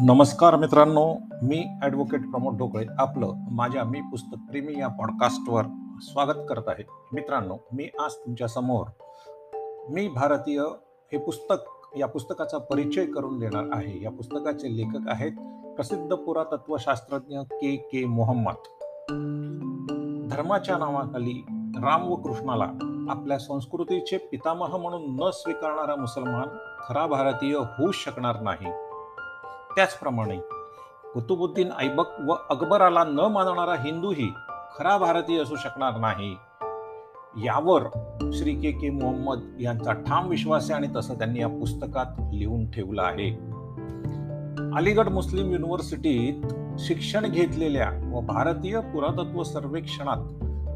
नमस्कार मित्रांनो मी ॲडव्होकेट प्रमोद ढोकळे आपलं माझ्या मी पुस्तक प्रेमी या पॉडकास्टवर स्वागत करत आहे. मित्रांनो मी आज तुमच्यासमोर मी भारतीय हे पुस्तक या पुस्तकाचा परिचय करून देणार आहे. या पुस्तकाचे लेखक आहेत प्रसिद्ध पुरातत्वशास्त्रज्ञ के के मोहम्मद. धर्माच्या नावाखाली राम व कृष्णाला आपल्या संस्कृतीचे पितामह म्हणून न स्वीकारणारा मुसलमान खरा भारतीय होऊ शकणार नाही. त्याचप्रमाणे कुतुबुद्दीन ऐबक व अकबराला न मानणारा हिंदूही खरा भारतीय असू शकणार नाही. यावर श्री के के मोहम्मद यांचा ठाम विश्वास आहे आणि तसं त्यांनी या पुस्तकात लिहून ठेवलं आहे. अलीगड मुस्लिम युनिव्हर्सिटीत शिक्षण घेतलेल्या व भारतीय पुरातत्व सर्वेक्षणात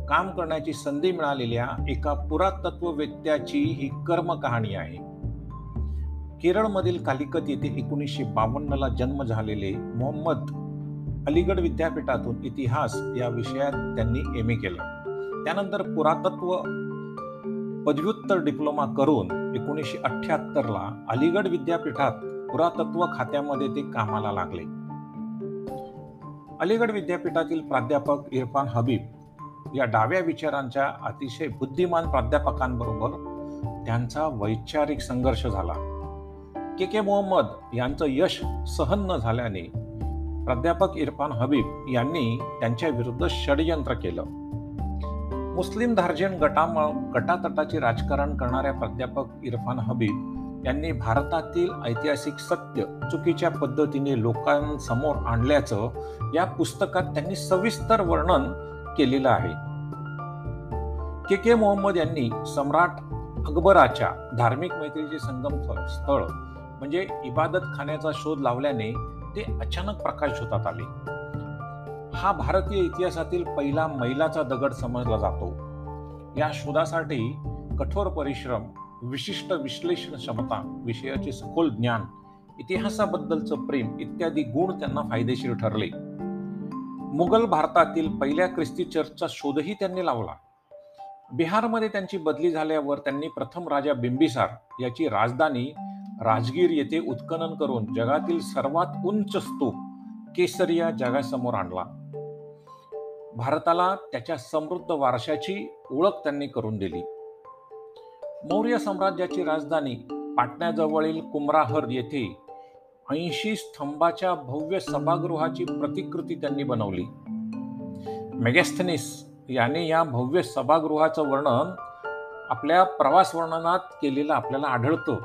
काम करण्याची संधी मिळालेल्या एका पुरातत्ववेत्याची ही कर्म कहाणी आहे. केरळमधील कालिकत येथे एकोणीसशे बावन्नला जन्म झालेले मोहम्मद अलीगड विद्यापीठातून इतिहास या विषयात त्यांनी एम ए केलं. त्यानंतर पुरातत्व पदव्युत्तर डिप्लोमा करून एकोणीसशे अठ्ठ्याहत्तरला अलीगड विद्यापीठात पुरातत्व खात्यामध्ये ते कामाला लागले. अलीगड विद्यापीठातील प्राध्यापक इरफान हबीब या डाव्या विचारांच्या अतिशय बुद्धिमान प्राध्यापकांबरोबर त्यांचा वैचारिक संघर्ष झाला. के के मोहम्मद यांचं यश सहन न झाल्याने प्राध्यापक इरफान हबीब यांनी त्यांच्या विरुद्ध षडयंत्र केलं. मुस्लिम धार्जियन गटा गटातटाचे राजकारण करणाऱ्या प्राध्यापक इरफान हबीब यांनी भारतातील ऐतिहासिक सत्य चुकीच्या पद्धतीने लोकांसमोर आणल्याचं या पुस्तकात त्यांनी सविस्तर वर्णन केलेलं आहे. के के मोहम्मद यांनी सम्राट अकबराच्या धार्मिक मैत्रीचे संगम स्थळ म्हणजे इबादत खाण्याचा शोध लावल्याने ते अचानक प्रकाश होतात आले. हा भारतीय इतिहासातील पहिला मैलाचा दगड समजला जातो. या शोधासाठी कठोर परिश्रम विशिष्ट विश्लेषण क्षमता विषयाचे सखोल ज्ञान इतिहासाबद्दलचं प्रेम इत्यादी गुण त्यांना फायदेशीर ठरले. मुघल भारतातील पहिल्या ख्रिस्ती चर्चचा शोधही त्यांनी लावला. बिहारमध्ये त्यांची बदली झाल्यावर त्यांनी प्रथम राजा बिंबिसार याची राजधानी राजगीर येथे उत्खनन करून जगातील सर्वात उंच स्तूप केसरिया जगासमोर आणला. भारताला त्याच्या समृद्ध वारशाची ओळख त्यांनी करून दिली. मौर्य साम्राज्याची राजधानी पाटण्याजवळील कुमराहर येथे ऐंशी स्तंभाच्या भव्य सभागृहाची प्रतिकृती त्यांनी बनवली. मेगॅस्थनिस याने या भव्य सभागृहाचं वर्णन आपल्या प्रवास वर्णनात केलेलं आपल्याला आढळतं.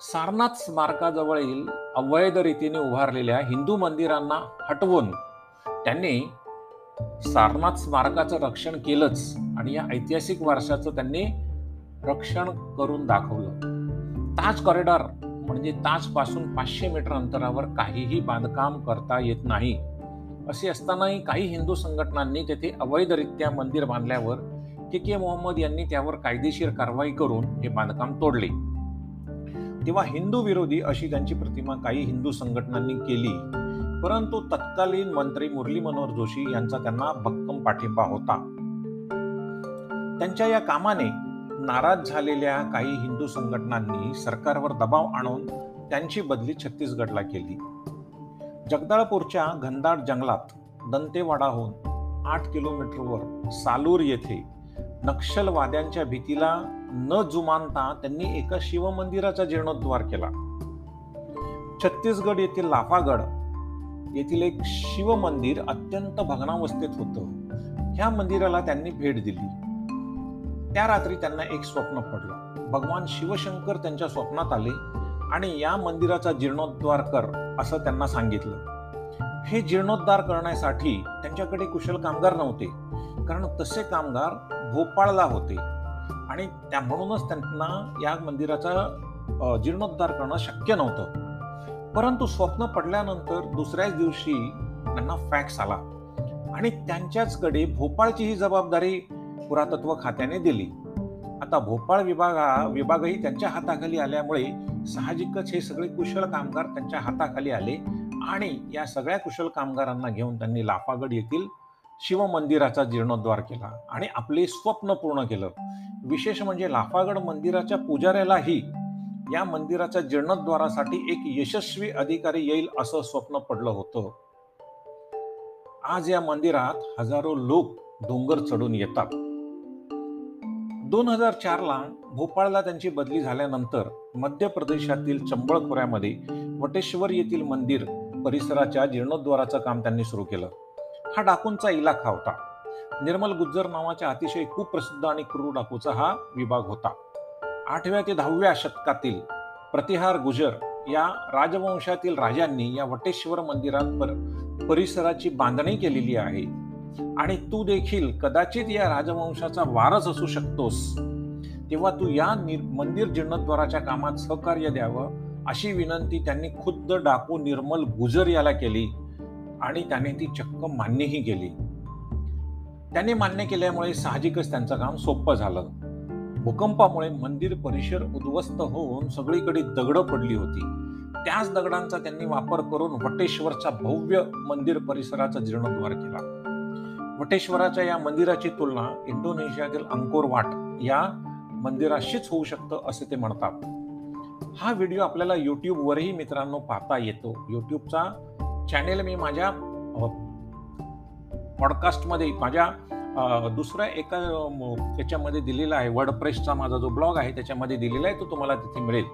सारनाथ स्मारकाजवळील अवैध रीतीने उभारलेल्या हिंदू मंदिरांना हटवून त्यांनी सारनाथ स्मारकाचं रक्षण केलंच आणि या ऐतिहासिक वारशाचं त्यांनी रक्षण करून दाखवलं. ताज कॉरिडॉर म्हणजे ताजपासून पाचशे मीटर अंतरावर काहीही बांधकाम करता येत नाही. असे असतानाही काही हिंदू संघटनांनी तेथे अवैधरित्या मंदिर बांधल्यावर के के मोहम्मद यांनी त्यावर कायदेशीर कारवाई करून हे बांधकाम तोडले. तेव्हा हिंदू विरोधी अशी त्यांची प्रतिमा काही हिंदू संघटनांनी केली. परंतु तत्कालीन मंत्री मुरली मनोहर जोशी यांचा त्यांना भक्कम पाठिंबा होता. त्यांच्या या कामाने नाराज झालेल्या काही हिंदू संघटनांनी सरकारवर दबाव आणून त्यांची बदली छत्तीसगडला केली. जगदाळपूरच्या घनदाट जंगलात दंतेवाडाहून आठ किलोमीटरवर सालूर येथे नक्षलवाद्यांच्या भीतीला न जुमानता त्यांनी एका शिवमंदिराचा जीर्णोद्धार केला. छत्तीसगड येथील लाफागड येथील एक शिवमंदिर अत्यंत भग्नावस्थेत होतं. ह्या मंदिराला त्यांनी भेट दिली. त्या रात्री त्यांना एक स्वप्न पडलं. भगवान शिवशंकर त्यांच्या स्वप्नात आले आणि या मंदिराचा जीर्णोद्धार कर असं त्यांना सांगितलं. हे जीर्णोद्धार करण्यासाठी त्यांच्याकडे कुशल कामगार नव्हते. कारण तसे कामगार भोपाळला होते. आणि त्या म्हणूनच त्यांना या मंदिराचा जीर्णोद्धार करणं शक्य नव्हतं. परंतु स्वप्न पडल्यानंतर दुसऱ्याच दिवशी त्यांना फॅक्स आला. आणि त्यांच्याचकडे भोपाळची ही जबाबदारी पुरातत्व खात्याने दिली. आता भोपाळ विभागा विभागही त्यांच्या हाताखाली आल्यामुळे साहजिकच हे सगळे कुशल कामगार त्यांच्या हाताखाली आले आणि या सगळ्या कुशल कामगारांना घेऊन त्यांनी लाफागड येथील शिवमंदिराचा जीर्णोद्धार केला आणि आपले स्वप्न पूर्ण केलं. विशेष म्हणजे लाफागड मंदिराच्या पुजाऱ्यालाही या मंदिराच्या जीर्णोद्वारासाठी एक यशस्वी अधिकारी येईल असं स्वप्न पडलं होतं. आज या मंदिरात हजारो लोक डोंगर चढून येतात. दोन हजार चारला भोपाळला त्यांची बदली झाल्यानंतर मध्य प्रदेशातील चंबळ खोऱ्यामध्ये वटेश्वर येथील मंदिर परिसराच्या जीर्णोद्वाराचं काम त्यांनी सुरू केलं. हा डाकूंचा इलाखा होता. निर्मल गुज्जर नावाच्या अतिशय कुप्रसिद्ध आणि क्रूर डाकूचा हा विभाग होता. आठव्या ते दहाव्या शतकातील प्रतिहार गुजर या राजवंशातील राजांनी या वटेश्वर मंदिरात परिसराची बांधणी केलेली आहे. आणि तू देखील कदाचित या राजवंशाचा वारस असू शकतोस. तेव्हा तू या मंदिर जीर्णोद्वाराच्या कामात सहकार्य द्यावं अशी विनंती त्यांनी खुद्द डाकू निर्मल गुजर याला केली. आणि त्याने ती चक्क मान्यही केली. त्याने मान्य केल्यामुळे साहजिकच त्यांचं काम सोपं झालं. भूकंपामुळे मंदिर परिसर उद्ध्वस्त होऊन सगळीकडे दगडं पडली होती. त्याच दगडांचा त्यांनी वापर करून वटेश्वरचा भव्य मंदिर परिसराचा जीर्णोद्धार केला. वटेश्वराच्या या मंदिराची तुलना इंडोनेशियातील अंकोर वाट या मंदिराशीच होऊ शकतं असे ते म्हणतात. हा व्हिडिओ आपल्याला युट्यूबवरही मित्रांनो पाहता येतो. युट्यूबचा चॅनेल मी माझ्या पॉडकास्टमध्ये माझ्या दुसऱ्या एका त्याच्यामध्ये दिलेला आहे वर्डप्रेसचा माझा जो ब्लॉग आहे त्याच्यामध्ये दिलेला आहे तो तुम्हाला तिथे मिळेल.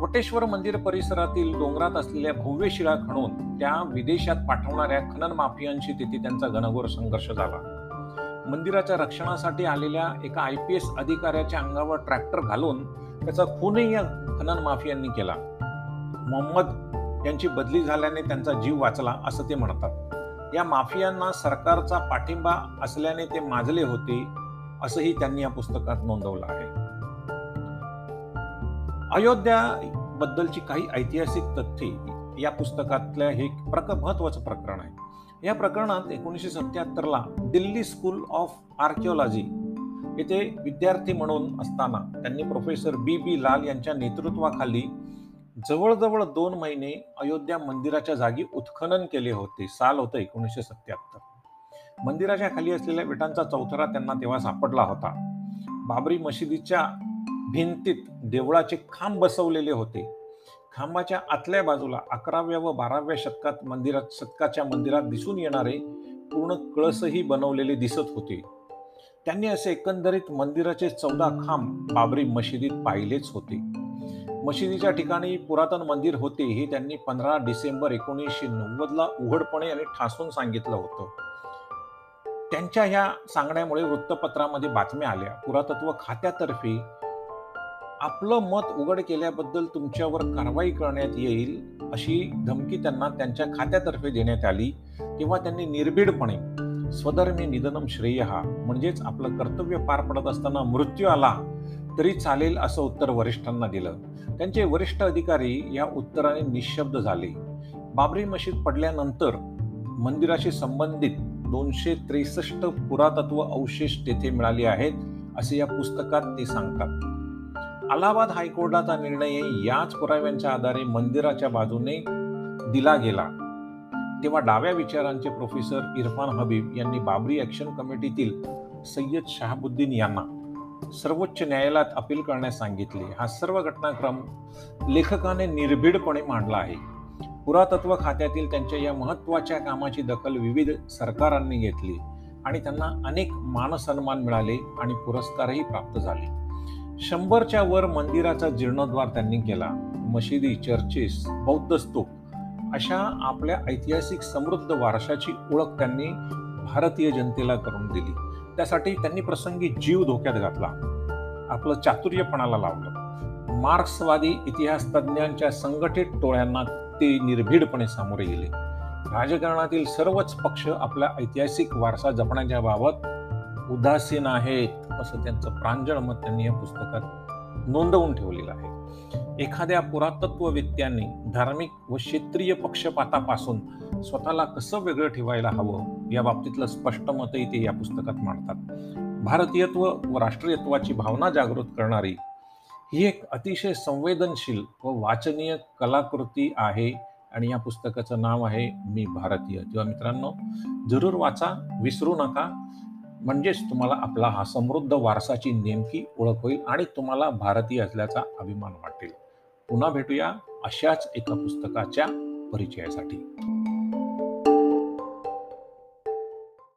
वटेश्वर मंदिर परिसरातील डोंगरात असलेल्या भव्य शिळा खणून त्या विदेशात पाठवणाऱ्या खनन माफियांशी तिथे त्यांचा घनघोर संघर्ष झाला. मंदिराच्या रक्षणासाठी आलेल्या एका आय पी एस अधिकाऱ्याच्या अंगावर ट्रॅक्टर घालून त्याचा खूनही खनन माफियांनी केला. मोहम्मद यांची बदली झाल्याने त्यांचा जीव वाचला असं ते म्हणतात. या माफियांना सरकारचा पाठिंबा असल्याने ते माजले होते असंही त्यांनी या पुस्तकात नोंदवलं आहे. अयोध्या बद्दलची काही ऐतिहासिक तथ्ये या पुस्तकातल्या हे प्रक महत्वाचं प्रकरण आहे. या प्रकरणात एकोणीसशे सत्याहत्तरला दिल्ली स्कूल ऑफ आर्किओलॉजी येथे विद्यार्थी म्हणून असताना त्यांनी प्रोफेसर बी बी लाल यांच्या नेतृत्वाखाली जवळजवळ दोन महिने अयोध्या मंदिराच्या जागी उत्खनन केले होते. साल होतं एकोणीसशे सत्याहत्तर. मंदिराच्या खाली असलेल्या विटांचा चौथरा त्यांना तेव्हा सापडला होता. बाबरी मशिदीच्या भिंतीत देवळाचे खांब बसवलेले होते. खांबाच्या आतल्या बाजूला अकराव्या व बाराव्या शतकात मंदिरात शतकाच्या मंदिरात दिसून येणारे पूर्ण कळसही बनवलेले दिसत होते. त्यांनी असे एकंदरीत मंदिराचे चौदा खांब बाबरी मशिदीत पाहिलेच होते. मशिदीच्या ठिकाणी पुरातन मंदिर होते हे त्यांनी पंधरा डिसेंबर एकोणीसशे नव्वदला उघडपणे आणि ठासून सांगितलं होतं. त्यांच्या ह्या सांगण्यामुळे वृत्तपत्रामध्ये बातम्या आल्या. पुरातत्व खात्यातर्फे आपलं मत उघड केल्याबद्दल तुमच्यावर कारवाई करण्यात येईल अशी धमकी त्यांना त्यांच्या खात्यातर्फे देण्यात आली. तेव्हा त्यांनी निर्भीडपणे स्वधर्मी निधनम श्रेय हा म्हणजेच आपलं कर्तव्य पार पडत असताना मृत्यू आला. तरी चालेल असं उत्तर वरिष्ठांना दिलं. त्यांचे वरिष्ठ अधिकारी या उत्तराने निशब्द झाले. बाबरी मशीद पडल्यानंतर मंदिराशी संबंधित दोनशे त्रेसष्ट पुरातत्व अवशेष तेथे मिळाले आहेत असे या पुस्तकात ते सांगतात. अलाहाबाद हायकोर्टाचा निर्णय याच पुराव्यांच्या आधारे मंदिराच्या बाजूने दिला गेला. तेव्हा डाव्या विचारांचे प्रोफेसर इरफान हबीब यांनी बाबरी ॲक्शन कमिटीतील सय्यद शहाबुद्दीन यांना सर्वोच्च न्यायालयात अपील करण्यास सांगितले. हा सर्व घटनाक्रम लेखकाने निर्भीडपणे मांडला आहे. पुरातत्व खात्यातील त्यांच्या या महत्त्वाच्या कामाची दखल विविध सरकारांनी घेतली आणि त्यांना अनेक मानसन्मान मिळाले आणि पुरस्कारही प्राप्त झाले. शंभरच्या वर मंदिराचा जीर्णोद्वार त्यांनी केला. मशिदी चर्चेस बौद्ध स्तूप अशा आपल्या ऐतिहासिक समृद्ध वारशाची ओळख त्यांनी भारतीय जनतेला करून दिली. त्यासाठी त्यांनी प्रसंगी जीव धोक्यात घातला. आपलं चातुर्यपणाला लावलं. मार्क्सवादी इतिहास तज्ज्ञांच्या संघटित टोळ्यांना ते निर्भीडपणे सामोरे गेले. राजकारणातील सर्वच पक्ष आपला ऐतिहासिक वारसा जपण्याच्या बाबत उदासीन आहेत असं त्यांचं प्रांजळ मत त्यांनी या पुस्तकात नोंदवून ठेवलेलं आहे. एखाद्या पुरातत्ववित्त्यांनी धार्मिक व क्षेत्रीय पक्षपातापासून स्वतःला कसं वेगळं ठेवायला हवं या बाबतीतलं स्पष्ट मतही ते या पुस्तकात मांडतात. भारतीयत्व व राष्ट्रीयत्वाची भावना जागृत करणारी ही एक अतिशय संवेदनशील व वाचनीय कलाकृती आहे आणि या पुस्तकाचं नाव आहे मी भारतीय. तेव्हा मित्रांनो जरूर वाचा विसरू नका. म्हणजेच तुम्हाला आपला हा समृद्ध वारसाची नेमकी ओळख होईल आणि तुम्हाला भारतीय असल्याचा अभिमान वाटेल. पुन्हा भेटूया अशाच एका पुस्तकाच्या परिचयासाठी.